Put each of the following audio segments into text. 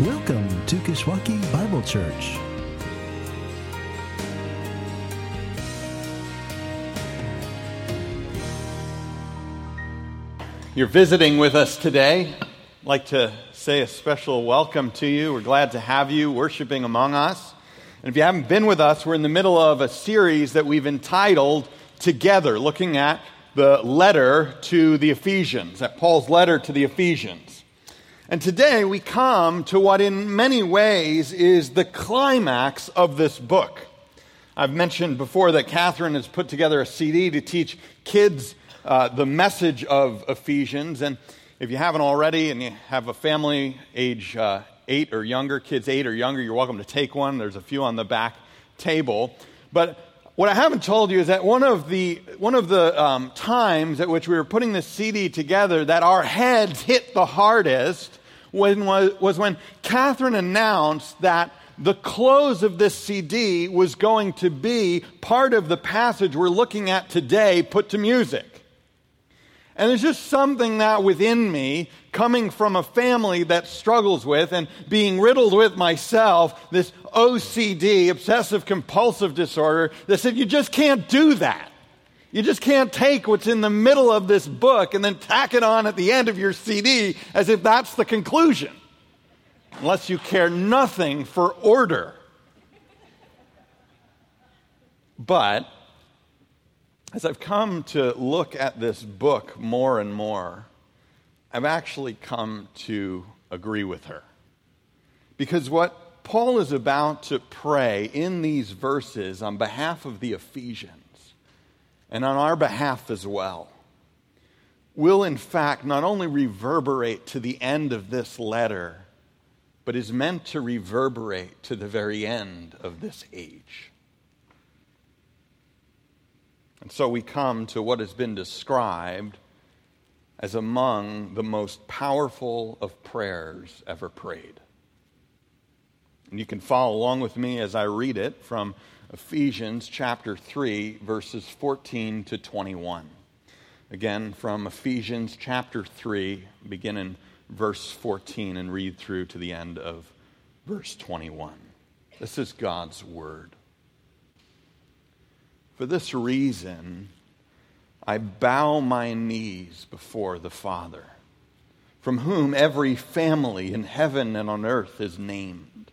Welcome to Kishwaukee Bible Church. You're visiting with us today. I'd like to say a special welcome to you. We're glad to have you worshiping among us. And if you haven't been with us, we're in the middle of a series that we've entitled Together, looking at the letter to the Ephesians, at Paul's letter to the Ephesians. And today we come to what, in many ways, is the climax of this book. I've mentioned before that Catherine has put together a CD to teach kids uh, the message of Ephesians. And if you haven't already and you have a family age uh, eight or younger, kids eight or younger, you're welcome to take one. There's a few on the back table. But what I haven't told you is that one of the, one of the um, times at which we were putting this CD together that our heads hit the hardest when, was, when Catherine announced that the close of this CD was going to be part of the passage we're looking at today put to music. And there's just something that within me, coming from a family that struggles with and being riddled with myself, this OCD, obsessive compulsive disorder, that said, you just can't do that. You just can't take what's in the middle of this book and then tack it on at the end of your CD as if that's the conclusion. Unless you care nothing for order. But as I've come to look at this book more and more, I've actually come to agree with her. Because what Paul is about to pray in these verses on behalf of the Ephesians and on our behalf as well will, in fact, not only reverberate to the end of this letter, but is meant to reverberate to the very end of this age. And so we come to what has been described as among the most powerful of prayers ever prayed. And you can follow along with me as I read it from Ephesians chapter 3, verses 14 to 21. Again, from Ephesians chapter 3, begin in verse 14 and read through to the end of verse 21. This is God's word. For this reason, I bow my knees before the Father, from whom every family in heaven and on earth is named,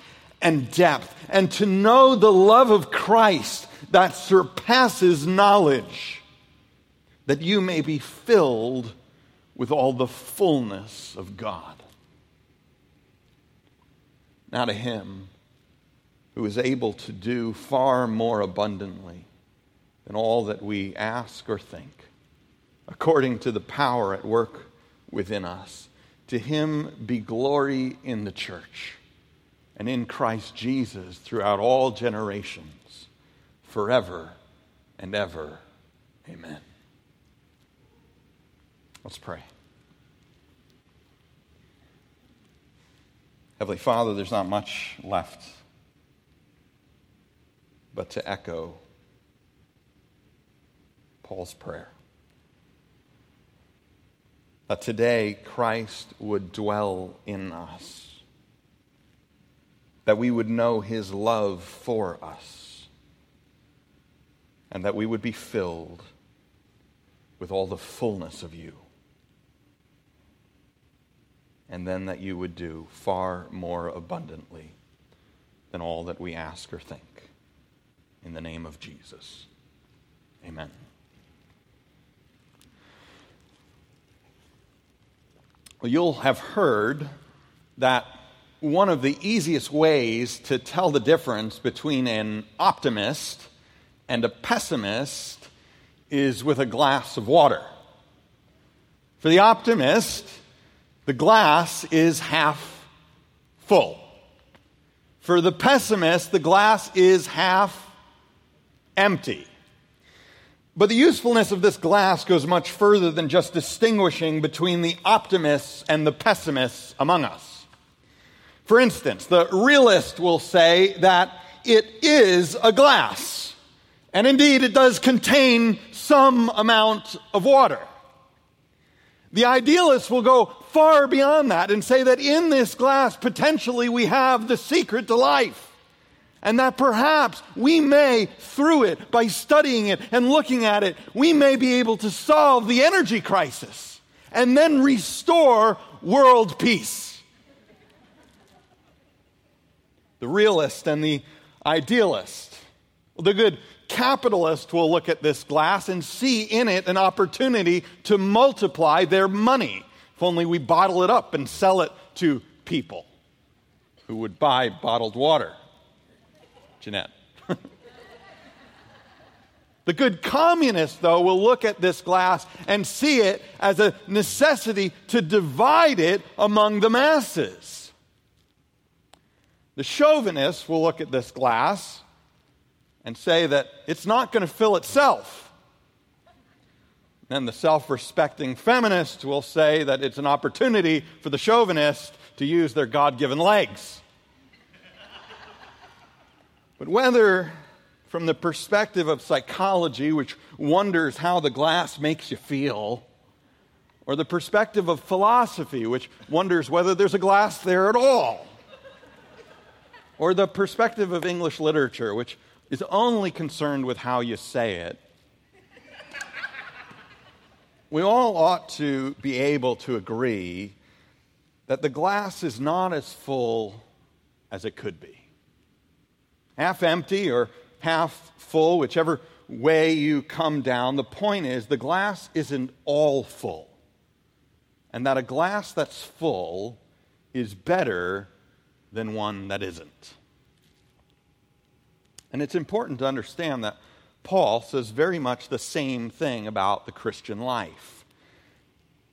and depth, and to know the love of Christ that surpasses knowledge, that you may be filled with all the fullness of God. Now to Him who is able to do far more abundantly than all that we ask or think, according to the power at work within us. To him be glory in the church and in Christ Jesus throughout all generations, forever and ever. Amen. Let's pray. Heavenly Father, there's not much left but to echo Paul's prayer. That today Christ would dwell in us, that we would know his love for us, and that we would be filled with all the fullness of you. And then that you would do far more abundantly than all that we ask or think in the name of Jesus. Amen. Well, you'll have heard that one of the easiest ways to tell the difference between an optimist and a pessimist is with a glass of water. For the optimist, the glass is half full. For the pessimist, the glass is half empty. But the usefulness of this glass goes much further than just distinguishing between the optimists and the pessimists among us. For instance, the realist will say that it is a glass, and indeed it does contain some amount of water. The idealist will go far beyond that and say that in this glass, potentially, we have the secret to life. And that perhaps we may, through it, by studying it and looking at it, we may be able to solve the energy crisis and then restore world peace. The realist and the idealist. The good capitalist will look at this glass and see in it an opportunity to multiply their money. If only we bottle it up and sell it to people who would buy bottled water. Jeanette. the good communist, though, will look at this glass and see it as a necessity to divide it among the masses. The chauvinist will look at this glass and say that it's not going to fill itself. Then the self respecting feminist will say that it's an opportunity for the chauvinist to use their God given legs. but whether from the perspective of psychology, which wonders how the glass makes you feel, or the perspective of philosophy, which wonders whether there's a glass there at all, or the perspective of English literature, which is only concerned with how you say it. we all ought to be able to agree that the glass is not as full as it could be. Half empty or half full, whichever way you come down, the point is the glass isn't all full. And that a glass that's full is better than one that isn't. And it's important to understand that Paul says very much the same thing about the Christian life.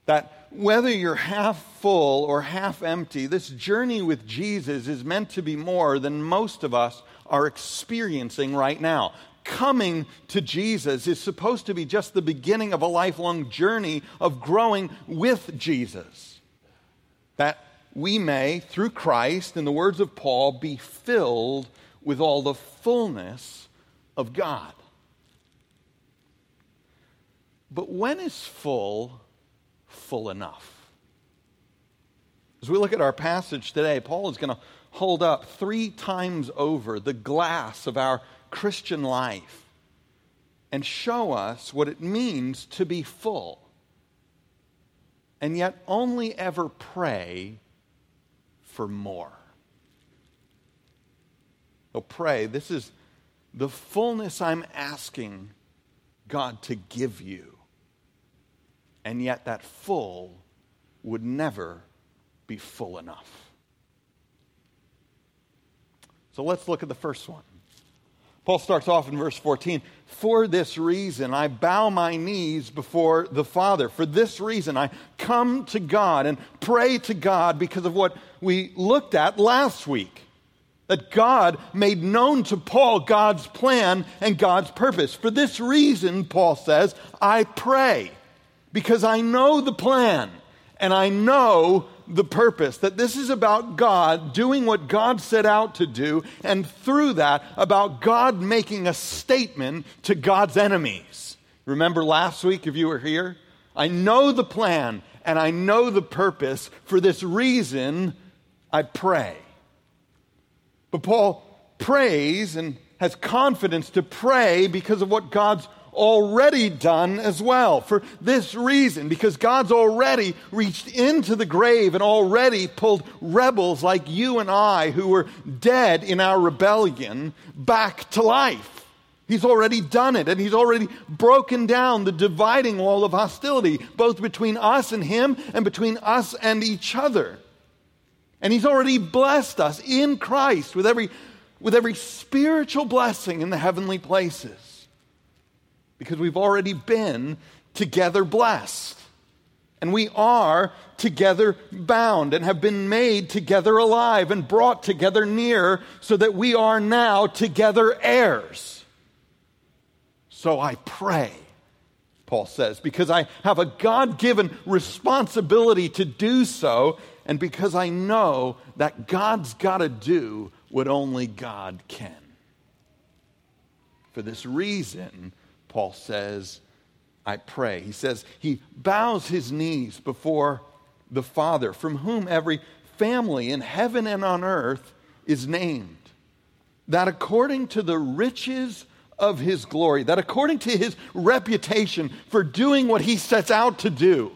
That whether you're half full or half empty, this journey with Jesus is meant to be more than most of us are experiencing right now. Coming to Jesus is supposed to be just the beginning of a lifelong journey of growing with Jesus. That we may, through Christ, in the words of Paul, be filled with all the fullness of God. But when is full full enough? As we look at our passage today, Paul is going to hold up three times over the glass of our Christian life and show us what it means to be full. And yet, only ever pray for more. So pray. This is the fullness I'm asking God to give you. And yet, that full would never be full enough. So let's look at the first one. Paul starts off in verse 14. For this reason, I bow my knees before the Father. For this reason, I come to God and pray to God because of what we looked at last week that God made known to Paul God's plan and God's purpose. For this reason, Paul says, I pray because I know the plan and I know the purpose. That this is about God doing what God set out to do, and through that, about God making a statement to God's enemies. Remember last week, if you were here? I know the plan and I know the purpose. For this reason, I pray. But Paul prays and has confidence to pray because of what God's already done as well. For this reason, because God's already reached into the grave and already pulled rebels like you and I who were dead in our rebellion back to life. He's already done it, and he's already broken down the dividing wall of hostility, both between us and him and between us and each other. And He's already blessed us in Christ with every, with every spiritual blessing in the heavenly places because we've already been together blessed. And we are together bound and have been made together alive and brought together near so that we are now together heirs. So I pray, Paul says, because I have a God given responsibility to do so, and because I know that God's got to do what only God can. For this reason, Paul says, I pray. He says he bows his knees before the Father, from whom every family in heaven and on earth is named. That according to the riches of his glory, that according to his reputation for doing what he sets out to do,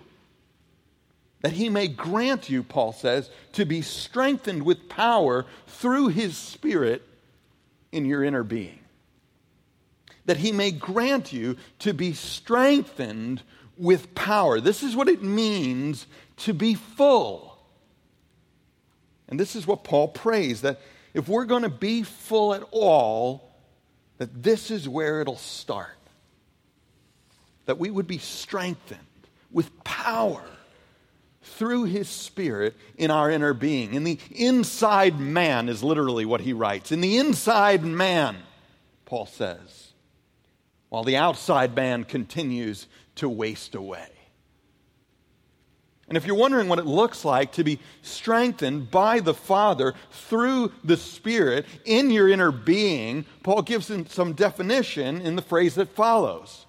that he may grant you, Paul says, to be strengthened with power through his Spirit in your inner being that he may grant you to be strengthened with power. This is what it means to be full. And this is what Paul prays that if we're going to be full at all, that this is where it'll start. That we would be strengthened with power through his spirit in our inner being. In the inside man is literally what he writes. In the inside man, Paul says while the outside man continues to waste away. And if you're wondering what it looks like to be strengthened by the Father through the Spirit in your inner being, Paul gives some definition in the phrase that follows.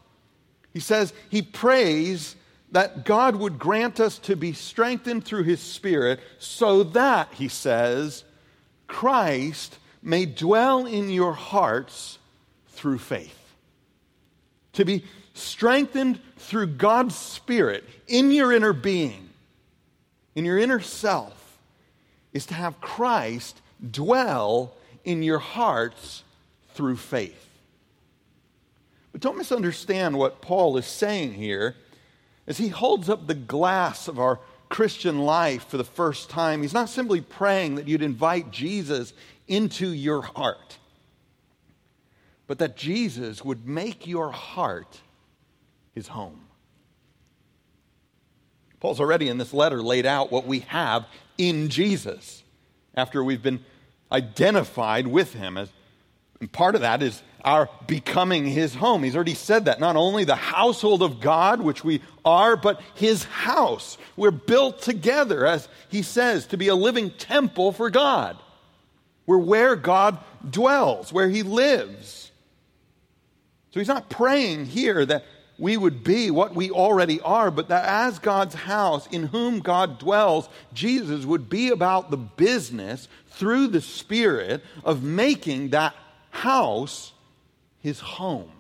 He says he prays that God would grant us to be strengthened through his Spirit so that, he says, Christ may dwell in your hearts through faith to be strengthened through God's Spirit in your inner being, in your inner self, is to have Christ dwell in your hearts through faith. But don't misunderstand what Paul is saying here as he holds up the glass of our Christian life for the first time. He's not simply praying that you'd invite Jesus into your heart but that Jesus would make your heart his home. Paul's already in this letter laid out what we have in Jesus after we've been identified with him. As, and part of that is our becoming his home. He's already said that. Not only the household of God, which we are, but his house. We're built together, as he says, to be a living temple for God. We're where God dwells, where he lives. So he's not praying here that we would be what we already are, but that as God's house, in whom God dwells, Jesus would be about the business through the Spirit of making that house his home.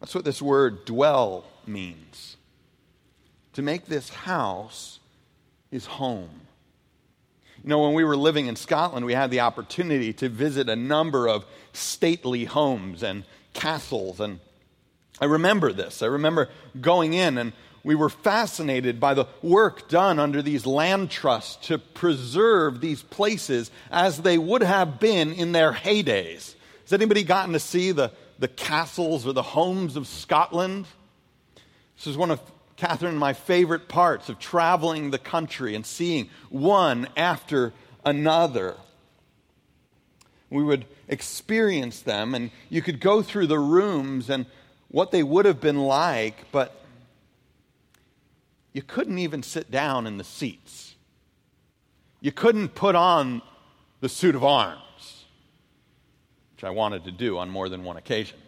That's what this word dwell means. To make this house his home. You know, when we were living in Scotland, we had the opportunity to visit a number of stately homes and castles. And I remember this. I remember going in and we were fascinated by the work done under these land trusts to preserve these places as they would have been in their heydays. Has anybody gotten to see the, the castles or the homes of Scotland? This is one of Catherine, my favorite parts of traveling the country and seeing one after another. We would experience them, and you could go through the rooms and what they would have been like, but you couldn't even sit down in the seats. You couldn't put on the suit of arms, which I wanted to do on more than one occasion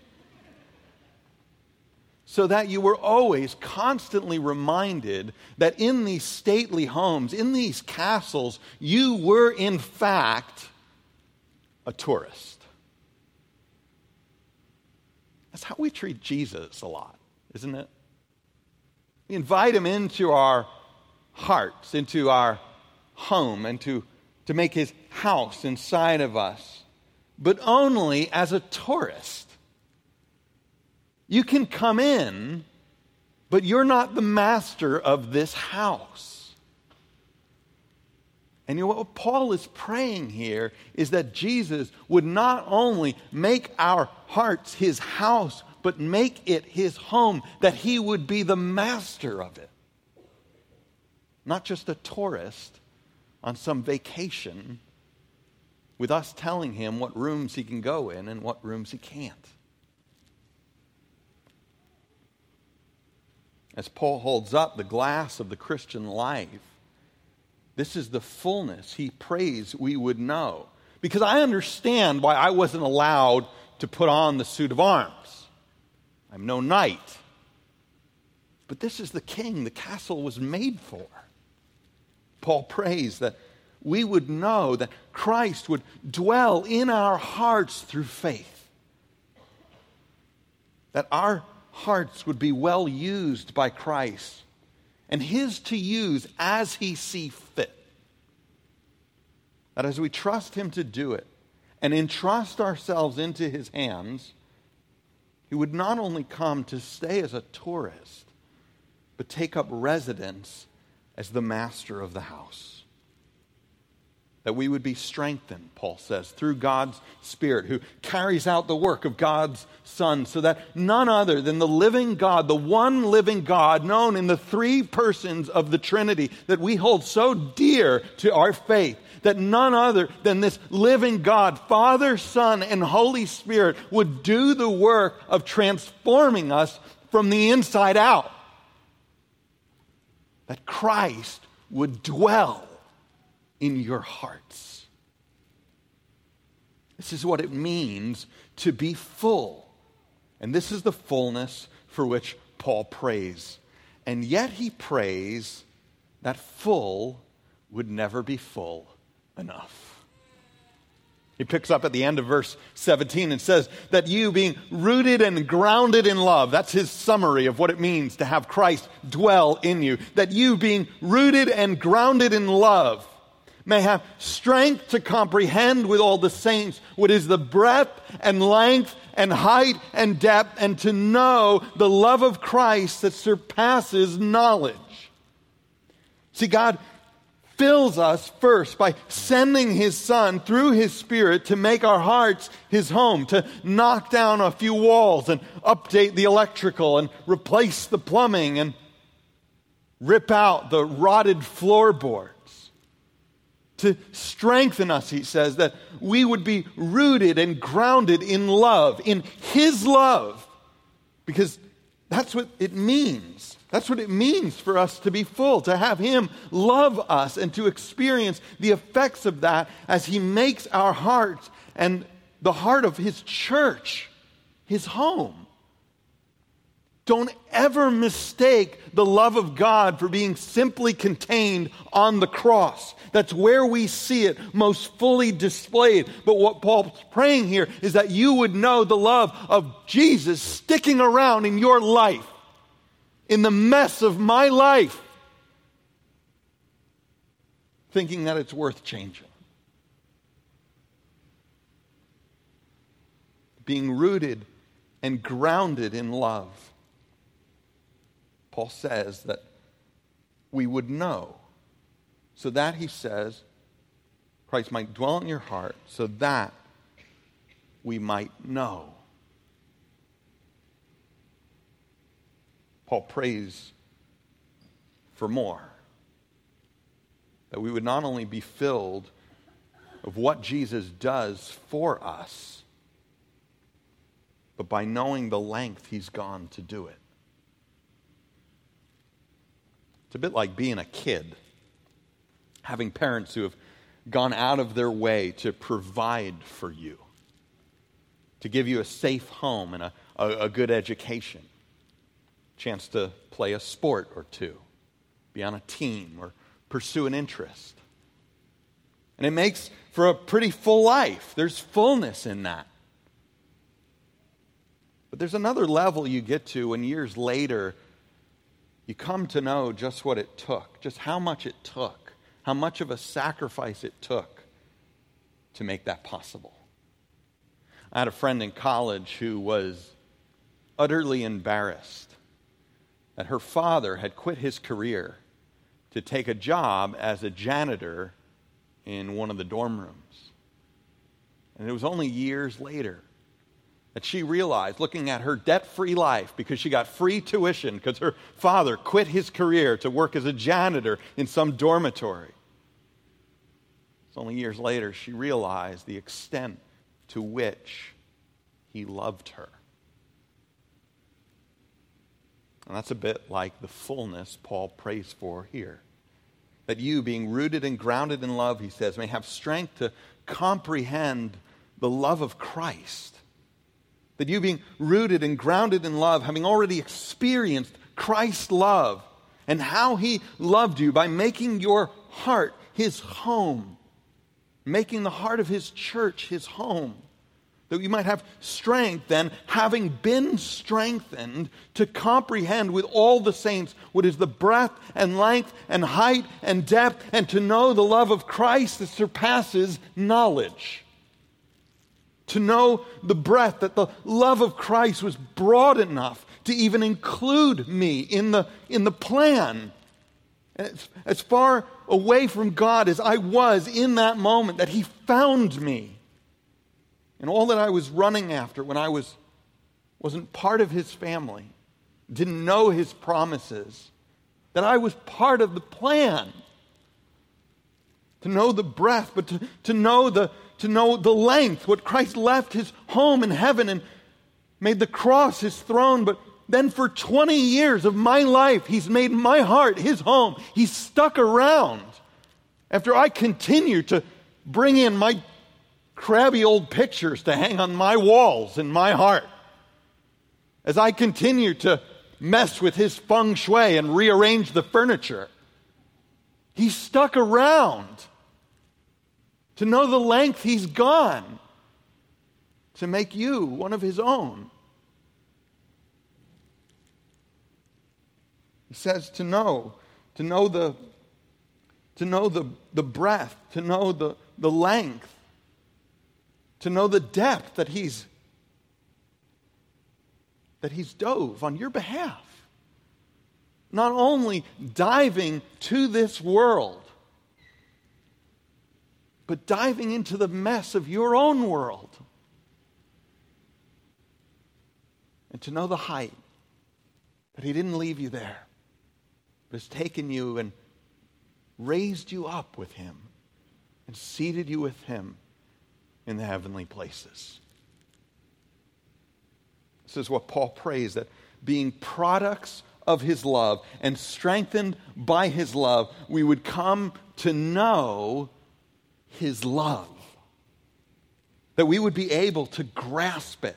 so that you were always constantly reminded that in these stately homes, in these castles, you were in fact a tourist. That's how we treat Jesus a lot, isn't it? We invite him into our hearts, into our home, and to, to make his house inside of us, but only as a tourist. You can come in, but you're not the master of this house. And you know what Paul is praying here is that Jesus would not only make our hearts his house, but make it his home, that he would be the master of it. Not just a tourist on some vacation with us telling him what rooms he can go in and what rooms he can't. As Paul holds up the glass of the Christian life, this is the fullness he prays we would know. Because I understand why I wasn't allowed to put on the suit of arms. I'm no knight. But this is the king the castle was made for. Paul prays that we would know that Christ would dwell in our hearts through faith. That our hearts would be well used by Christ and His to use as He see fit. That as we trust Him to do it and entrust ourselves into His hands, He would not only come to stay as a tourist, but take up residence as the master of the house. That we would be strengthened, Paul says, through God's Spirit who carries out the work of God's Son, so that none other than the living God, the one living God known in the three persons of the Trinity that we hold so dear to our faith, that none other than this living God, Father, Son, and Holy Spirit, would do the work of transforming us from the inside out. That Christ would dwell in your hearts. This is what it means to be full. And this is the fullness for which Paul prays. And yet he prays that full would never be full enough. He picks up at the end of verse 17 and says that you being rooted and grounded in love, that's his summary of what it means to have Christ dwell in you. That you being rooted and grounded in love may have strength to comprehend with all the saints what is the breadth and length and height and depth, and to know the love of Christ that surpasses knowledge. See, God fills us first by sending His Son through His Spirit to make our hearts His home, to knock down a few walls and update the electrical and replace the plumbing and rip out the rotted floorboards. to strengthen us, he says, that we would be rooted and grounded in love, in his love, because that's what it means. That's what it means for us to be full, to have him love us and to experience the effects of that as he makes our hearts and the heart of his church his home. Don't ever mistake the love of God for being simply contained on the cross. That's where we see it most fully displayed. But what Paul's praying here is that you would know the love of Jesus sticking around in your life, in the mess of my life, thinking that it's worth changing. Being rooted and grounded in love. Paul says that we would know so that, he says, Christ might dwell in your heart, so that we might know. Paul prays for more. That we would not only be filled of what Jesus does for us, but by knowing the length he's gone to do it. It's a bit like being a kid having parents who have gone out of their way to provide for you, to give you a safe home and a, a, a good education, chance to play a sport or two, be on a team, or pursue an interest. And it makes for a pretty full life. There's fullness in that. But there's another level you get to when years later you come to know just what it took, just how much it took how much of a sacrifice it took to make that possible. I had a friend in college who was utterly embarrassed that her father had quit his career to take a job as a janitor in one of the dorm rooms. And it was only years later that she realized looking at her debt free life because she got free tuition because her father quit his career to work as a janitor in some dormitory. It's only years later she realized the extent to which he loved her. And that's a bit like the fullness Paul prays for here. That you, being rooted and grounded in love, he says, may have strength to comprehend the love of Christ that you, being rooted and grounded in love, having already experienced Christ's love and how he loved you by making your heart his home, making the heart of his church his home, that we might have strength then, having been strengthened, to comprehend with all the saints what is the breadth and length and height and depth, and to know the love of Christ that surpasses knowledge to know the breadth, that the love of Christ was broad enough to even include me in the, in the plan. As, as far away from God as I was in that moment, that He found me. And all that I was running after when I was, wasn't part of His family, didn't know His promises, that I was part of the plan. To know the breadth, but to, to know the, to know the length, what Christ left his home in heaven and made the cross his throne, but then for 20 years of my life, he's made my heart his home. He's stuck around after I continue to bring in my crabby old pictures to hang on my walls in my heart. As I continue to mess with his feng shui and rearrange the furniture, he stuck around to know the length he's gone to make you one of his own. He says to know, to know the, to know the, the breadth, to know the, the length, to know the depth that he's that he's dove on your behalf. Not only diving to this world, but diving into the mess of your own world. And to know the height, that He didn't leave you there, but has taken you and raised you up with Him and seated you with Him in the heavenly places. This is what Paul prays that being products of his love and strengthened by his love, we would come to know his love. That we would be able to grasp it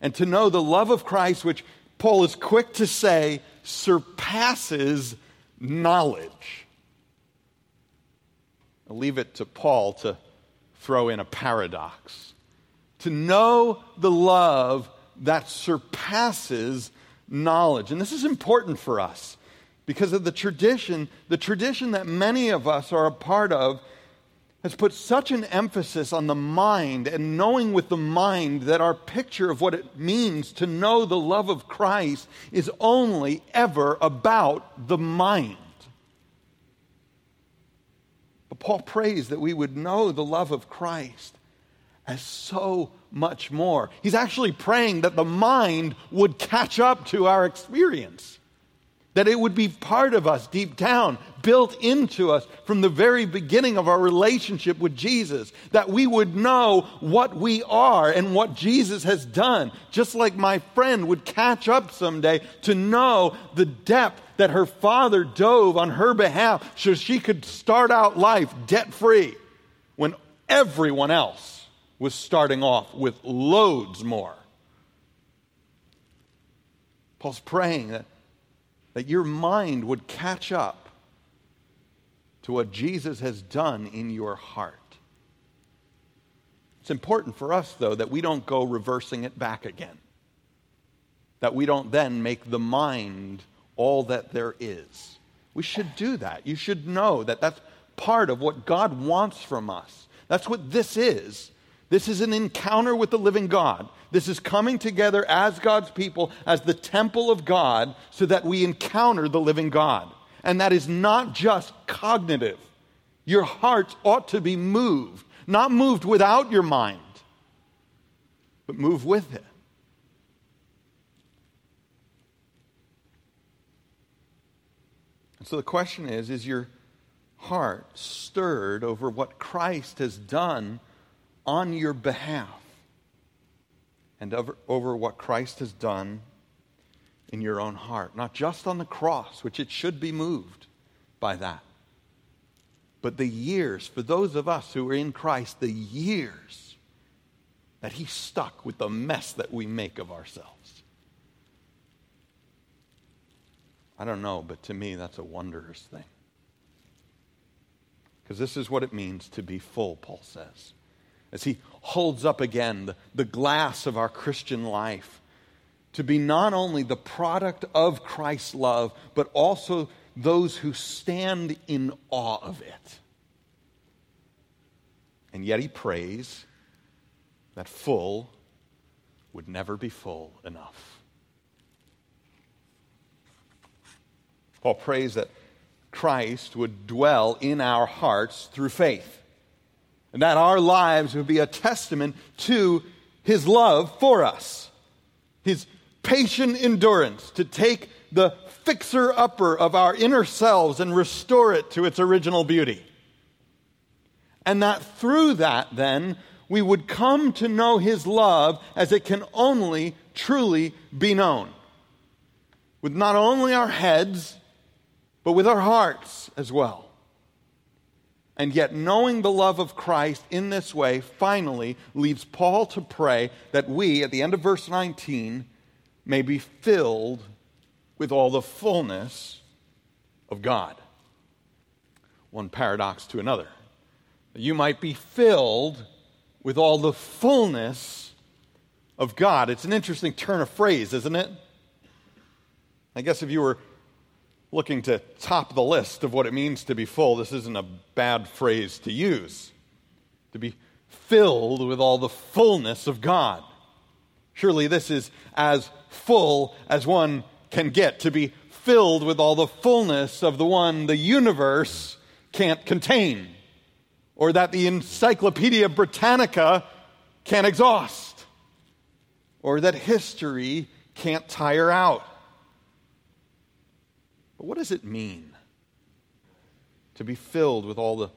and to know the love of Christ, which Paul is quick to say surpasses knowledge. I'll leave it to Paul to throw in a paradox. To know the love that surpasses knowledge. And this is important for us because of the tradition, the tradition that many of us are a part of has put such an emphasis on the mind and knowing with the mind that our picture of what it means to know the love of Christ is only ever about the mind. But Paul prays that we would know the love of Christ as so much more. He's actually praying that the mind would catch up to our experience that it would be part of us deep down, built into us from the very beginning of our relationship with Jesus, that we would know what we are and what Jesus has done, just like my friend would catch up someday to know the depth that her father dove on her behalf so she could start out life debt free when everyone else was starting off with loads more. Paul's praying that that your mind would catch up to what Jesus has done in your heart. It's important for us, though, that we don't go reversing it back again. That we don't then make the mind all that there is. We should do that. You should know that that's part of what God wants from us. That's what this is. This is an encounter with the living God. This is coming together as God's people, as the temple of God, so that we encounter the living God and that is not just cognitive. Your heart ought to be moved, not moved without your mind, but move with it. And so the question is is your heart stirred over what Christ has done on your behalf and over, over what Christ has done in your own heart? Not just on the cross, which it should be moved by that, but the years, for those of us who are in Christ, the years that He stuck with the mess that we make of ourselves. I don't know, but to me, that's a wondrous thing. Because this is what it means to be full, Paul says. As he holds up again the, the glass of our Christian life, to be not only the product of Christ's love, but also those who stand in awe of it. And yet he prays that full would never be full enough. Paul prays that Christ would dwell in our hearts through faith, and that our lives would be a testament to his love for us, his patient endurance to take the fixer upper of our inner selves and restore it to its original beauty. And that through that, then, we would come to know his love as it can only truly be known. With not only our heads, but with our hearts as well. And yet, knowing the love of Christ in this way finally leads Paul to pray that we, at the end of verse 19, may be filled with all the fullness of God. One paradox to another. You might be filled with all the fullness of God. It's an interesting turn of phrase, isn't it? I guess if you were looking to top the list of what it means to be full, this isn't a bad phrase to use. To be filled with all the fullness of God. Surely this is as full as one can get, to be filled with all the fullness of the one the universe can't contain, or that the Encyclopedia Britannica can't exhaust, or that history can't tire out. But what does it mean to be filled with all the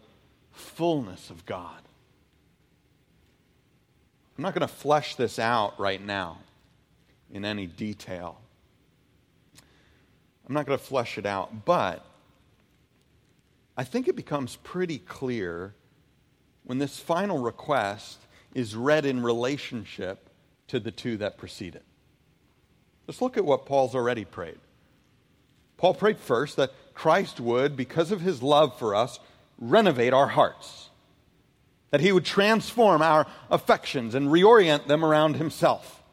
fullness of God? I'm not going to flesh this out right now in any detail. I'm not going to flesh it out, but I think it becomes pretty clear when this final request is read in relationship to the two that precede it. Let's look at what Paul's already prayed. Paul prayed first that Christ would, because of his love for us, renovate our hearts, that he would transform our affections and reorient them around himself.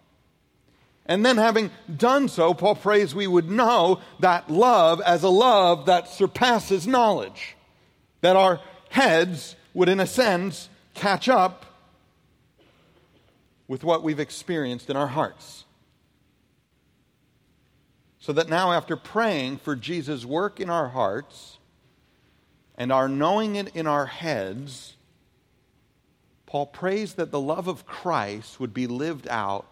And then, having done so, Paul prays we would know that love as a love that surpasses knowledge, that our heads would, in a sense, catch up with what we've experienced in our hearts. So that now, after praying for Jesus' work in our hearts and our knowing it in our heads, Paul prays that the love of Christ would be lived out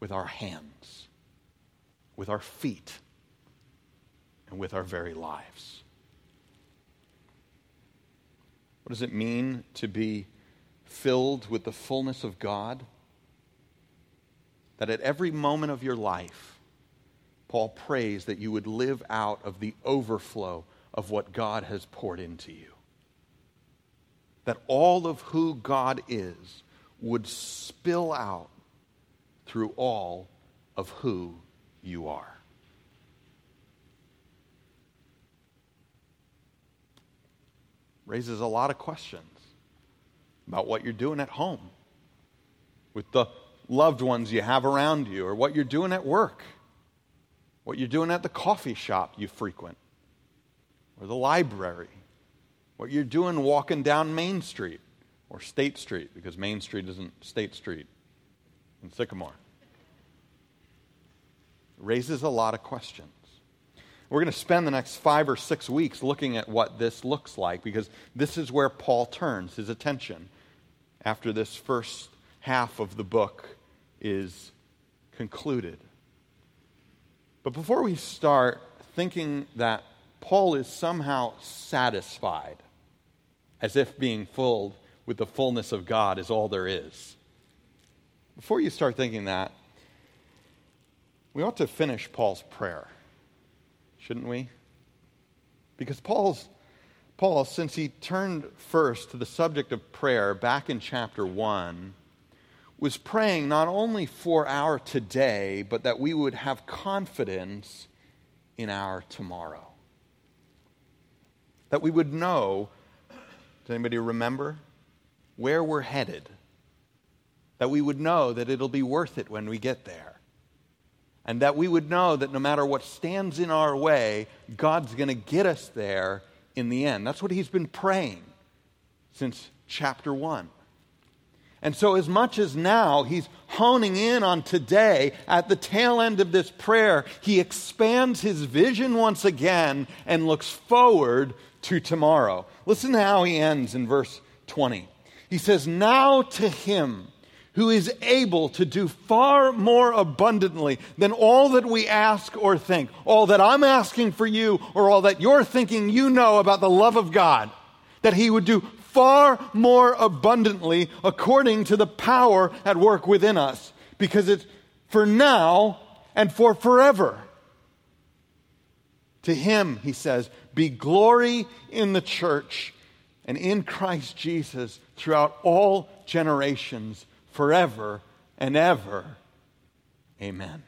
with our hands, with our feet, and with our very lives. What does it mean to be filled with the fullness of God? That at every moment of your life, Paul prays that you would live out of the overflow of what God has poured into you. That all of who God is would spill out through all of who you are. Raises a lot of questions about what you're doing at home with the loved ones you have around you or what you're doing at work what you're doing at the coffee shop you frequent, or the library, what you're doing walking down Main Street or State Street, because Main Street isn't State Street in Sycamore. Raises a lot of questions. We're going to spend the next five or six weeks looking at what this looks like because this is where Paul turns his attention after this first half of the book is concluded. But before we start thinking that Paul is somehow satisfied, as if being filled with the fullness of God is all there is. Before you start thinking that, we ought to finish Paul's prayer, shouldn't we? Because Paul's, Paul, since he turned first to the subject of prayer back in chapter 1, was praying not only for our today, but that we would have confidence in our tomorrow. That we would know, does anybody remember, where we're headed? That we would know that it'll be worth it when we get there. And that we would know that no matter what stands in our way, God's going to get us there in the end. That's what he's been praying since chapter 1. And so, as much as now he's honing in on today, at the tail end of this prayer, he expands his vision once again and looks forward to tomorrow. Listen to how he ends in verse 20. He says, Now to him who is able to do far more abundantly than all that we ask or think, all that I'm asking for you, or all that you're thinking you know about the love of God, that he would do far more abundantly according to the power at work within us, because it's for now and for forever. To him, he says, be glory in the church and in Christ Jesus throughout all generations, forever and ever. Amen.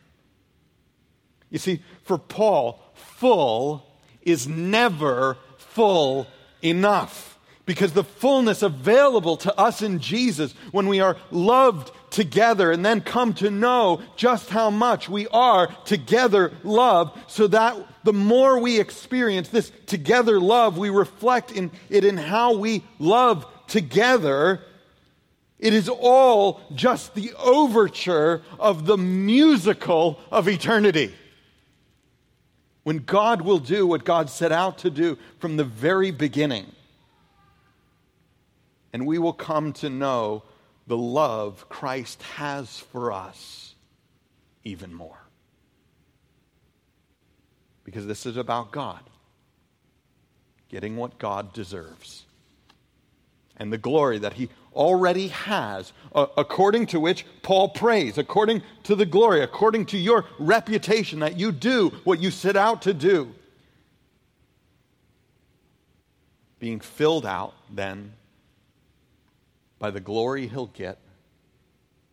You see, for Paul, full is never full enough because the fullness available to us in Jesus when we are loved together and then come to know just how much we are together loved so that the more we experience this together love we reflect in it in how we love together it is all just the overture of the musical of eternity when God will do what God set out to do from the very beginning and we will come to know the love Christ has for us even more. Because this is about God getting what God deserves and the glory that He already has, uh, according to which Paul prays, according to the glory, according to your reputation that you do what you set out to do. Being filled out then by the glory he'll get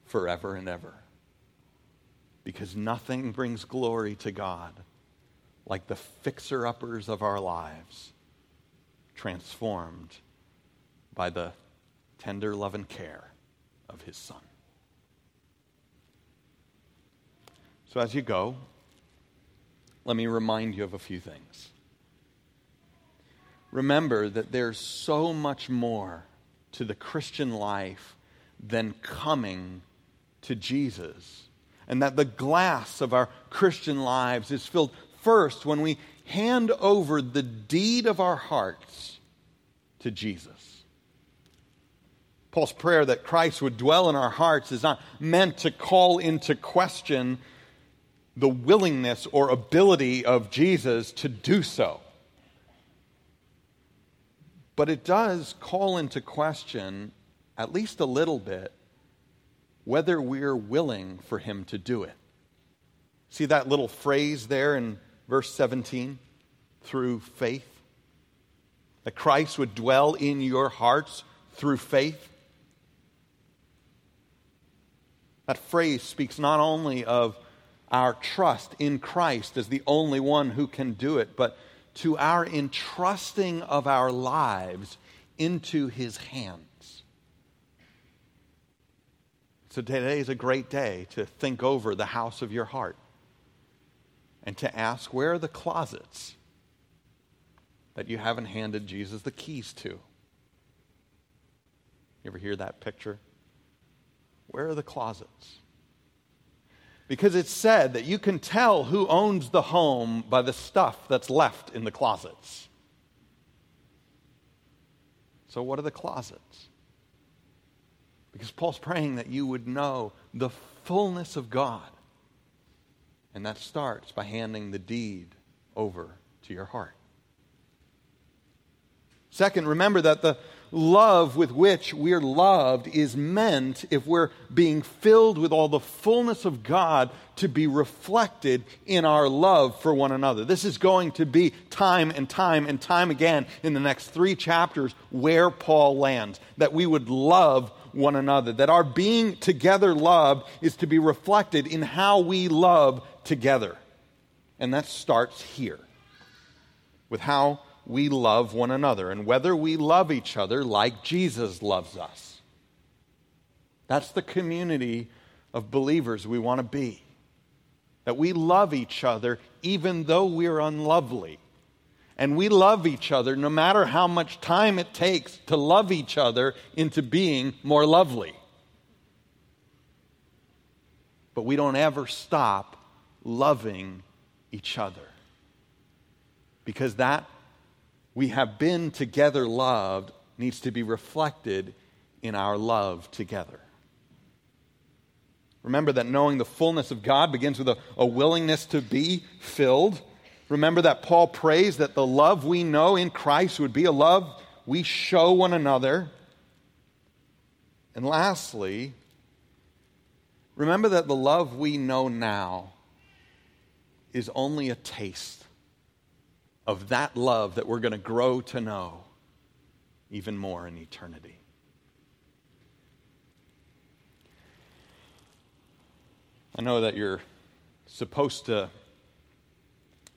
forever and ever. Because nothing brings glory to God like the fixer uppers of our lives, transformed by the tender love and care of his Son. So, as you go, let me remind you of a few things. Remember that there's so much more to the Christian life than coming to Jesus. And that the glass of our Christian lives is filled first when we hand over the deed of our hearts to Jesus. Paul's prayer that Christ would dwell in our hearts is not meant to call into question the willingness or ability of Jesus to do so. But it does call into question, at least a little bit, whether we're willing for him to do it. See that little phrase there in verse 17? Through faith? That Christ would dwell in your hearts through faith? That phrase speaks not only of our trust in Christ as the only one who can do it, but to our entrusting of our lives into his hands. So today is a great day to think over the house of your heart and to ask where are the closets that you haven't handed Jesus the keys to? You ever hear that picture? Where are the closets? because it's said that you can tell who owns the home by the stuff that's left in the closets. So, what are the closets? Because Paul's praying that you would know the fullness of God. And that starts by handing the deed over to your heart. Second, remember that the love with which we're loved is meant, if we're being filled with all the fullness of God, to be reflected in our love for one another. This is going to be time and time and time again in the next three chapters where Paul lands. That we would love one another. That our being together loved is to be reflected in how we love together. And that starts here with how we love one another and whether we love each other like Jesus loves us. That's the community of believers we want to be. That we love each other even though we're unlovely. And we love each other no matter how much time it takes to love each other into being more lovely. But we don't ever stop loving each other. Because that we have been together loved needs to be reflected in our love together. Remember that knowing the fullness of God begins with a, a, willingness to be filled. Remember that Paul prays that the love we know in Christ would be a love we show one another. And lastly, remember that the love we know now is only a taste of that love that we're going to grow to know even more in eternity. I know that you're supposed to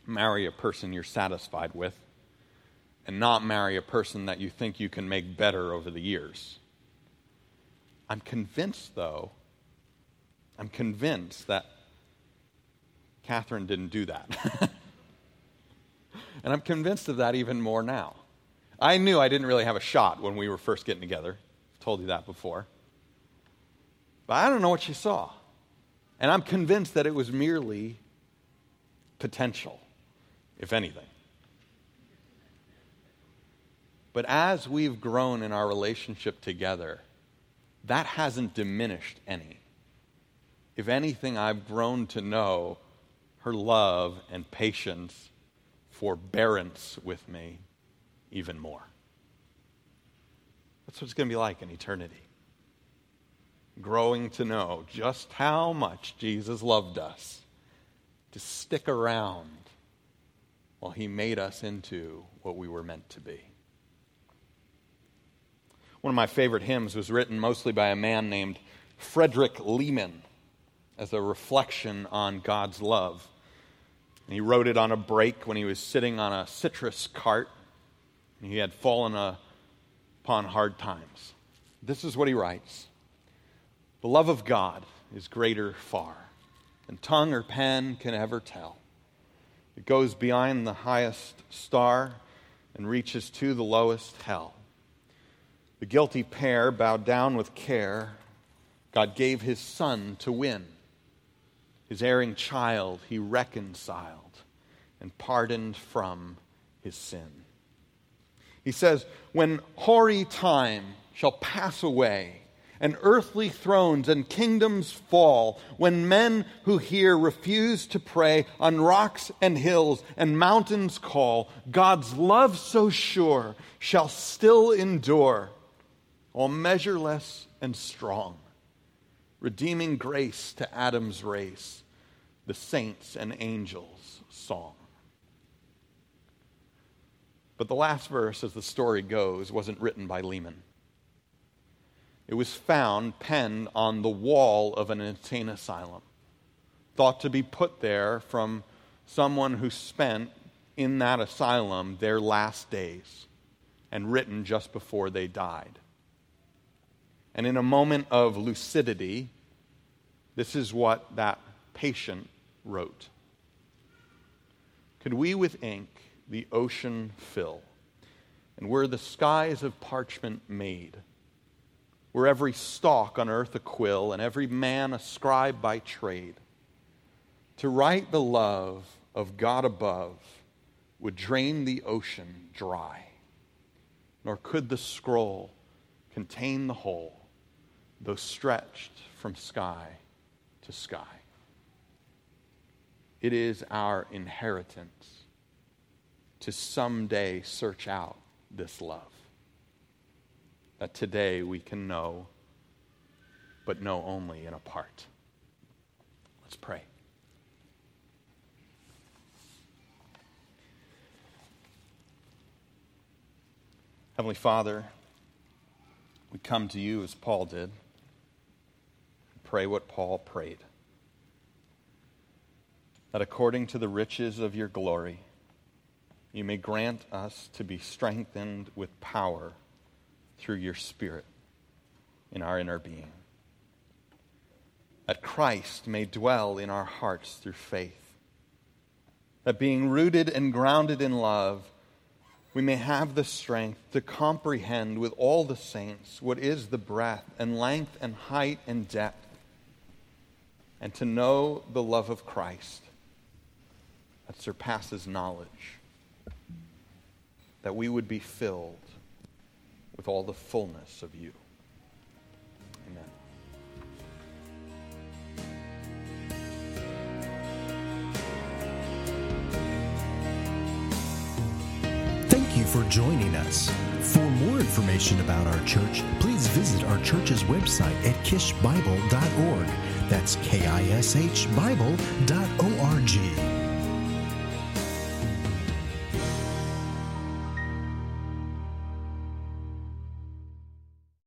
marry a person you're satisfied with and not marry a person that you think you can make better over the years. I'm convinced, though, I'm convinced that Catherine didn't do that. And I'm convinced of that even more now. I knew I didn't really have a shot when we were first getting together. I've told you that before. But I don't know what she saw. And I'm convinced that it was merely potential, if anything. But as we've grown in our relationship together, that hasn't diminished any. If anything, I've grown to know her love and patience forbearance with me even more. That's what it's going to be like in eternity. Growing to know just how much Jesus loved us, to stick around while he made us into what we were meant to be. One of my favorite hymns was written mostly by a man named Frederick Lehman as a reflection on God's love. And he wrote it on a break when he was sitting on a citrus cart and he had fallen uh, upon hard times. This is what he writes The love of God is greater far than tongue or pen can ever tell. It goes beyond the highest star and reaches to the lowest hell. The guilty pair bowed down with care. God gave his son to win. His erring child he reconciled and pardoned from his sin. He says, When hoary time shall pass away, and earthly thrones and kingdoms fall, when men who hear refuse to pray, on rocks and hills and mountains call, God's love so sure shall still endure, all measureless and strong, redeeming grace to Adam's race the saints and angels' song. But the last verse, as the story goes, wasn't written by Lehman. It was found penned on the wall of an insane asylum, thought to be put there from someone who spent in that asylum their last days and written just before they died. And in a moment of lucidity, this is what that patient wrote Could we with ink the ocean fill, and were the skies of parchment made, were every stalk on earth a quill, and every man a scribe by trade, to write the love of God above would drain the ocean dry, nor could the scroll contain the whole, though stretched from sky to sky. It is our inheritance to someday search out this love. That today we can know, but know only in a part. Let's pray. Heavenly Father, we come to you as Paul did. Pray what Paul prayed. That according to the riches of your glory, you may grant us to be strengthened with power through your Spirit in our inner being. That Christ may dwell in our hearts through faith. That being rooted and grounded in love, we may have the strength to comprehend with all the saints what is the breadth and length and height and depth, and to know the love of Christ that surpasses knowledge that we would be filled with all the fullness of you. Amen. Thank you for joining us. For more information about our church, please visit our church's website at kishbible.org. That's K I S H Bible.org.